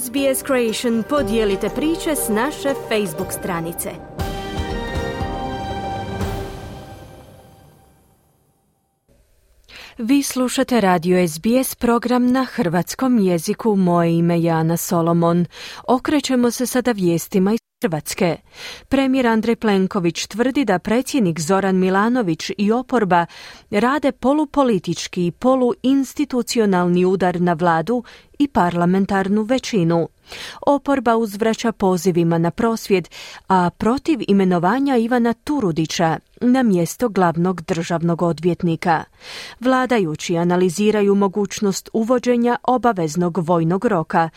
SBS Creation podijelite priče s naše Facebook stranice. Vi slušate radio SBS program na hrvatskom jeziku. Moje ime je Ana Solomon. Okrećemo se sada vijestima iz Hrvatske. Premijer Andrej Plenković tvrdi da predsjednik Zoran Milanović i oporba rade polupolitički i poluinstitucionalni udar na vladu i parlamentarnu većinu. Oporba uzvraća pozivima na prosvjed, a protiv imenovanja Ivana Turudića na mjesto glavnog državnog odvjetnika. Vladajući analiziraju mogućnost uvođenja obaveznog vojnog roka.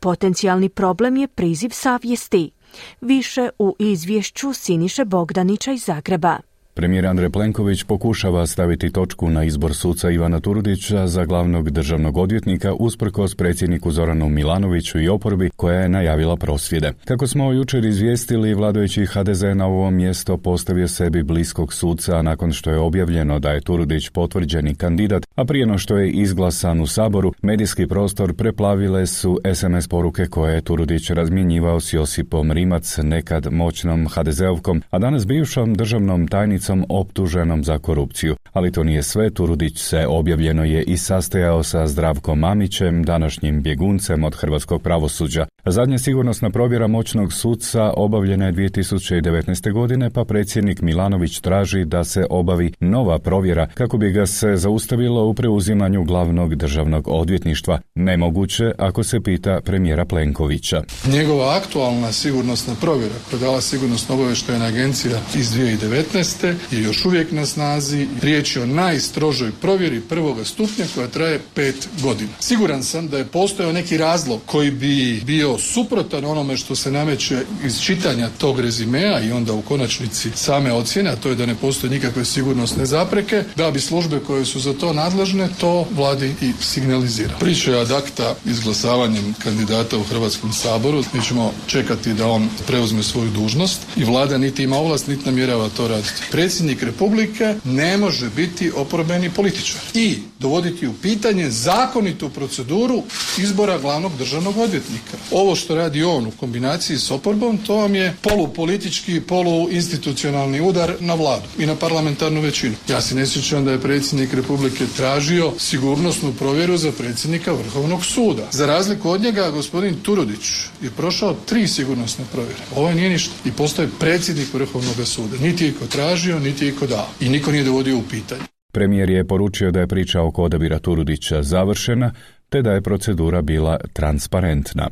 Potencijalni problem je priziv savjesti. Više u izvješću Siniše Bogdanića iz Zagreba. Premijer Andrej Plenković pokušava staviti točku na izbor suca Ivana Turudića za glavnog državnog odvjetnika usprkos predsjedniku Zoranu Milanoviću i oporbi koja je najavila prosvjede. Kako smo jučer izvijestili, vladajući HDZ na ovo mjesto postavio sebi bliskog suca nakon što je objavljeno da je Turudić potvrđeni kandidat, a prije no što je izglasan u Saboru, medijski prostor preplavile su SMS poruke koje je Turudić razmjenjivao s Josipom Rimac, nekad moćnom HDZ-ovkom, a danas bivšom državnom tajnicom optuženom za korupciju. Ali to nije sve, Turudić se objavljeno je i sastajao sa Zdravkom Mamićem, današnjim bjeguncem od hrvatskog pravosuđa. Zadnja sigurnosna provjera moćnog sudca obavljena je 2019. godine, pa predsjednik Milanović traži da se obavi nova provjera kako bi ga se zaustavilo u preuzimanju glavnog državnog odvjetništva. Nemoguće ako se pita premijera Plenkovića. Njegova aktualna sigurnosna provjera koja dala sigurnosno obavještajna agencija iz 2019 je još uvijek na snazi. Riječ je o najstrožoj provjeri prvoga stupnja koja traje pet godina. Siguran sam da je postojao neki razlog koji bi bio suprotan onome što se nameće iz čitanja tog rezimea i onda u konačnici same ocjene, a to je da ne postoje nikakve sigurnosne zapreke, da bi službe koje su za to nadležne to vladi i signalizira. Priča je ad akta izglasavanjem kandidata u Hrvatskom saboru. Mi ćemo čekati da on preuzme svoju dužnost i vlada niti ima ovlast, niti namjerava to raditi predsjednik Republike ne može biti oporbeni političar i dovoditi u pitanje zakonitu proceduru izbora glavnog državnog odvjetnika. Ovo što radi on u kombinaciji s oporbom, to vam je polupolitički, poluinstitucionalni udar na vladu i na parlamentarnu većinu. Ja se ne sjećam da je predsjednik Republike tražio sigurnosnu provjeru za predsjednika Vrhovnog suda. Za razliku od njega, gospodin Turudić je prošao tri sigurnosne provjere. Ovo nije ništa. I postoje predsjednik Vrhovnog suda. Niti je ko tražio, niti je dao. I niko nije dovodio u pitanje. Premijer je poručio da je priča oko odabira Turudića završena, te da je procedura bila transparentna.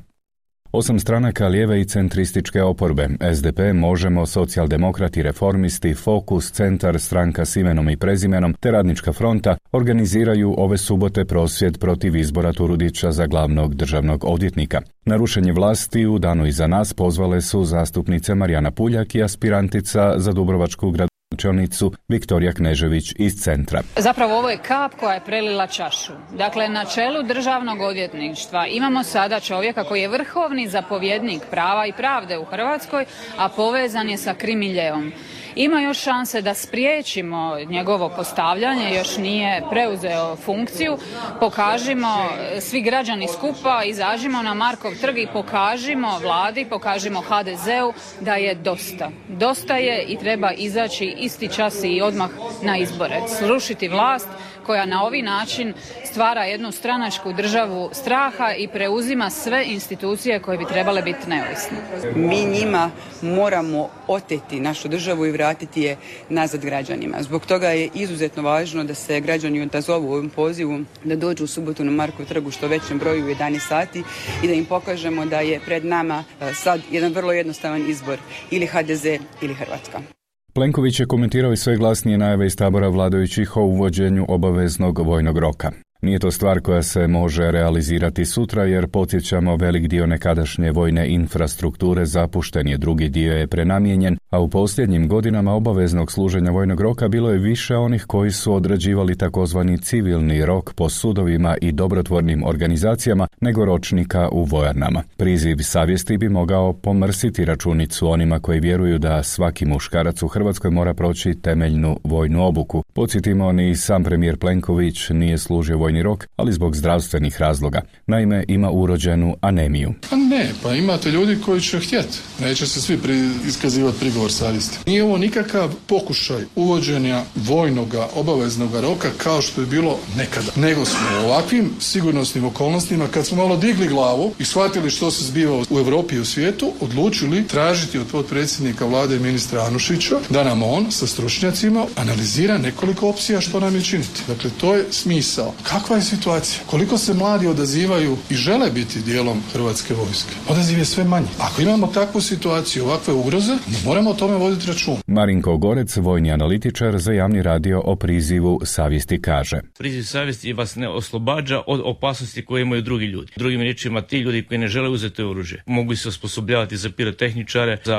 Osam stranaka lijeve i centrističke oporbe, SDP, Možemo, Socijaldemokrati, Reformisti, Fokus, Centar, Stranka s imenom i prezimenom te Radnička fronta organiziraju ove subote prosvjed protiv izbora Turudića za glavnog državnog odvjetnika. Narušenje vlasti u danu iza nas pozvale su zastupnice Marijana Puljak i aspirantica za Dubrovačku grad čelnicu Viktorija Knežević iz centra. Zapravo ovo je kap koja je prelila čašu. Dakle, na čelu državnog odvjetništva imamo sada čovjeka koji je vrhovni zapovjednik prava i pravde u Hrvatskoj, a povezan je sa krimiljeom ima još šanse da spriječimo njegovo postavljanje, još nije preuzeo funkciju, pokažimo svi građani skupa, izažimo na Markov trg i pokažimo vladi, pokažimo HDZ-u da je dosta. Dosta je i treba izaći isti čas i odmah na izbore. Srušiti vlast koja na ovi način stvara jednu stranačku državu straha i preuzima sve institucije koje bi trebale biti neovisne. Mi njima moramo oteti našu državu i vratiti je nazad građanima. Zbog toga je izuzetno važno da se građani odazovu ovom pozivu, da dođu u subotu na Markov trgu što većem broju u 11 sati i da im pokažemo da je pred nama e, sad jedan vrlo jednostavan izbor ili HDZ ili Hrvatska. Plenković je komentirao i sve glasnije najave iz tabora vladajućih o uvođenju obaveznog vojnog roka. Nije to stvar koja se može realizirati sutra jer podsjećamo velik dio nekadašnje vojne infrastrukture zapušten je, drugi dio je prenamijenjen, a u posljednjim godinama obaveznog služenja vojnog roka bilo je više onih koji su odrađivali takozvani civilni rok po sudovima i dobrotvornim organizacijama nego ročnika u vojarnama. Priziv savjesti bi mogao pomrsiti računicu onima koji vjeruju da svaki muškarac u Hrvatskoj mora proći temeljnu vojnu obuku. Podsjetimo, ni sam premijer Plenković nije služio vojni produženi rok, ali zbog zdravstvenih razloga. Naime, ima urođenu anemiju. Pa ne, pa imate ljudi koji će htjeti. Neće se svi pri, iskazivati prigovor savjesti. Nije ovo nikakav pokušaj uvođenja vojnog obaveznog roka kao što je bilo nekada. Nego smo u ovakvim sigurnosnim okolnostima kad smo malo digli glavu i shvatili što se zbiva u Europi i u svijetu, odlučili tražiti od potpredsjednika vlade ministra Anušića da nam on sa stručnjacima analizira nekoliko opcija što nam je činiti. Dakle, to je smisao. Kakva je situacija? Koliko se mladi odazivaju i žele biti dijelom Hrvatske vojske? Odaziv je sve manji. Ako imamo takvu situaciju, ovakve ugroze, moramo o tome voditi račun. Marinko Gorec, vojni analitičar za javni radio o prizivu savjesti kaže. Priziv savjesti vas ne oslobađa od opasnosti koje imaju drugi ljudi. Drugim riječima, ti ljudi koji ne žele uzeti oružje mogu se osposobljavati za pirotehničare, za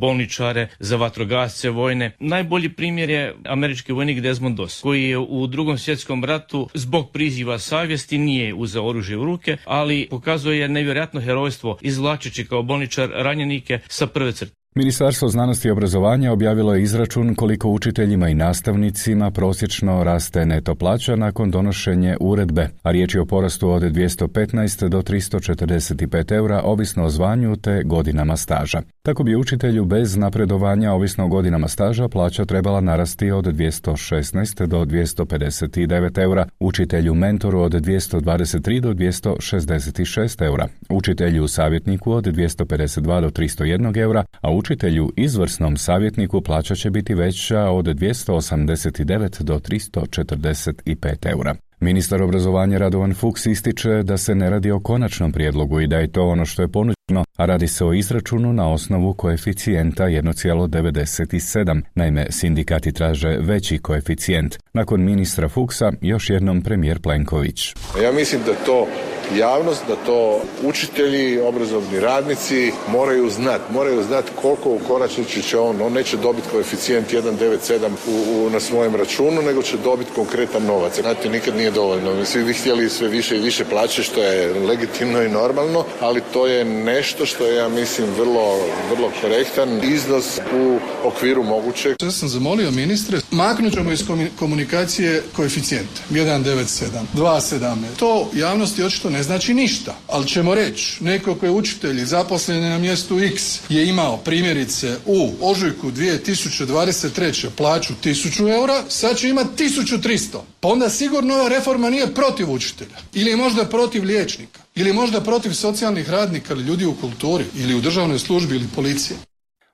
bolničare, za vatrogasce vojne. Najbolji primjer je američki vojnik Desmond Doss, koji je u drugom svjetskom ratu zbog priziva savjesti nije uzeo oružje u ruke, ali pokazuje nevjerojatno herojstvo izvlačeći kao bolničar ranjenike sa prve crte. Ministarstvo znanosti i obrazovanja objavilo je izračun koliko učiteljima i nastavnicima prosječno raste neto plaća nakon donošenje uredbe, a riječ je o porastu od 215 do 345 eura ovisno o zvanju te godinama staža. Tako bi učitelju bez napredovanja ovisno o godinama staža plaća trebala narasti od 216 do 259 eura, učitelju mentoru od 223 do 266 eura, učitelju savjetniku od 252 do 301 eura, a učitelju izvrsnom savjetniku plaća će biti veća od 289 do 345 eura. Ministar obrazovanja Radovan Fuchs ističe da se ne radi o konačnom prijedlogu i da je to ono što je ponuđeno, a radi se o izračunu na osnovu koeficijenta 1,97. Naime, sindikati traže veći koeficijent. Nakon ministra Fuchsa još jednom premijer Plenković. Ja mislim da to javnost, da to učitelji, obrazovni radnici moraju znati. Moraju znati koliko u konačnici će on, on neće dobiti koeficijent 1,97 u, u, na svojem računu, nego će dobiti konkretan novac. Znate, nikad nije dovoljno. Svi bi htjeli sve više i više plaće, što je legitimno i normalno, ali to je nešto što je, ja mislim, vrlo, vrlo korektan iznos u okviru mogućeg. Ja sam zamolio ministre, maknut ćemo iz komunikacije koeficijente. 1,97, 2,17. To javnosti očito znači ništa, ali ćemo reći, neko ko je učitelj i zaposlen na mjestu X je imao primjerice u ožujku 2023. plaću 1000 eura, sad će imati 1300. Pa onda sigurno ova reforma nije protiv učitelja. Ili možda protiv liječnika. Ili možda protiv socijalnih radnika ili ljudi u kulturi ili u državnoj službi ili policiji.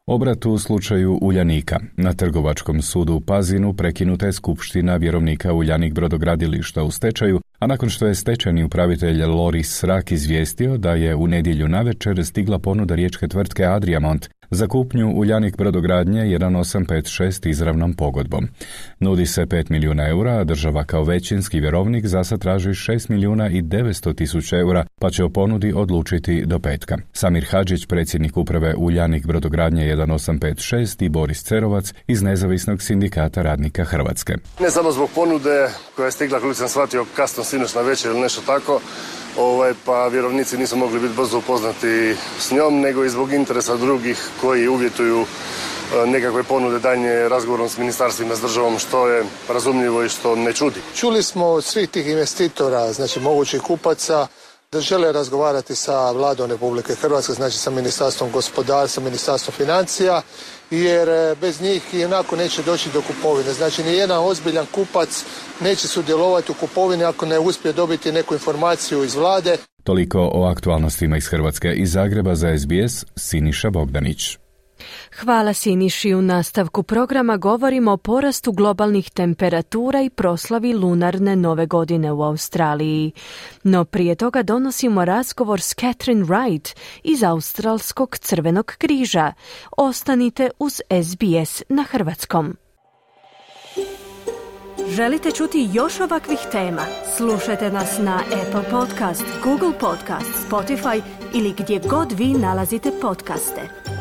Obrat u slučaju Uljanika. Na Trgovačkom sudu u Pazinu prekinuta je skupština vjerovnika Uljanik brodogradilišta u stečaju, a nakon što je stečajni upravitelj Loris Srak izvijestio da je u nedjelju navečer stigla ponuda riječke tvrtke Adriamont za kupnju Uljanik brodogradnje 1856 izravnom pogodbom. Nudi se 5 milijuna eura, a država kao većinski vjerovnik zasa traži 6 milijuna i 900 tisuća eura, pa će o ponudi odlučiti do petka. Samir Hadžić, predsjednik uprave Uljanik brodogradnje 1856 i Boris Cerovac iz nezavisnog sindikata radnika Hrvatske. Ne samo zbog ponude koja je stigla, koliko sam shvatio, kasno sinoć na večer ili nešto tako, ovaj, pa vjerovnici nisu mogli biti brzo upoznati s njom, nego i zbog interesa drugih koji uvjetuju e, nekakve ponude daljnje razgovorom s ministarstvima, s državom, što je razumljivo i što ne čudi. Čuli smo od svih tih investitora, znači mogućih kupaca, da žele razgovarati sa vladom Republike Hrvatske, znači sa Ministarstvom gospodarstva, Ministarstvom financija, jer e, bez njih i onako neće doći do kupovine. Znači, ni jedan ozbiljan kupac neće sudjelovati u kupovini ako ne uspije dobiti neku informaciju iz vlade. Toliko o aktualnostima iz Hrvatske i Zagreba za SBS, Siniša Bogdanić. Hvala Siniši. U nastavku programa govorimo o porastu globalnih temperatura i proslavi lunarne nove godine u Australiji. No prije toga donosimo razgovor s Catherine Wright iz Australskog crvenog križa. Ostanite uz SBS na Hrvatskom. Želite čuti još ovakvih tema? Slušajte nas na Apple Podcast, Google Podcast, Spotify ili gdje god vi nalazite podcaste.